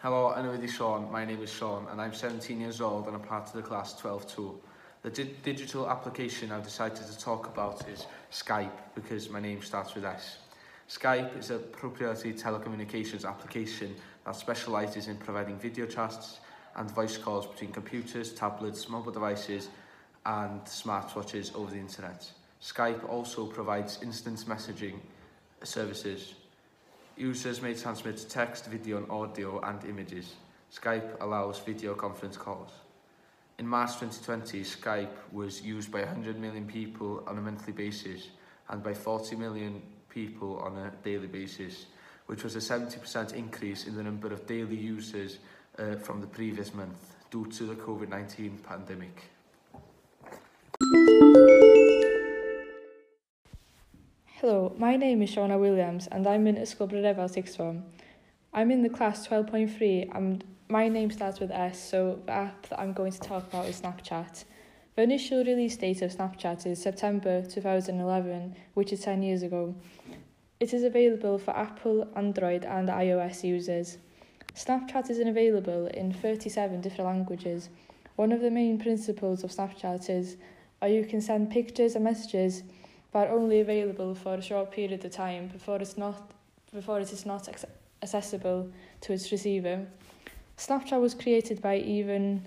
Hello, anyway, this Sean. My name is Sean, and I'm 17 years old and I'm part of the class 12-2. The di digital application I've decided to talk about is Skype, because my name starts with S. Skype is a proprietary telecommunications application that specialises in providing video chats and voice calls between computers, tablets, mobile devices and smartwatches over the internet. Skype also provides instant messaging services Users may transmit text, video and audio and images. Skype allows video conference calls. In March 2020, Skype was used by 100 million people on a monthly basis and by 40 million people on a daily basis, which was a 70% increase in the number of daily users uh, from the previous month due to the COVID-19 pandemic. Hello, my name is Shauna Williams and I'm in Ysgol Brerefel 6th form. I'm in the class 12.3 and my name starts with S, so the app that I'm going to talk about is Snapchat. The initial release date of Snapchat is September 2011, which is 10 years ago. It is available for Apple, Android and iOS users. Snapchat is available in 37 different languages. One of the main principles of Snapchat is, that uh, you can send pictures and messages but only available for a short period of time before it's not before it is not accessible to its receiver. Snapchat was created by Evan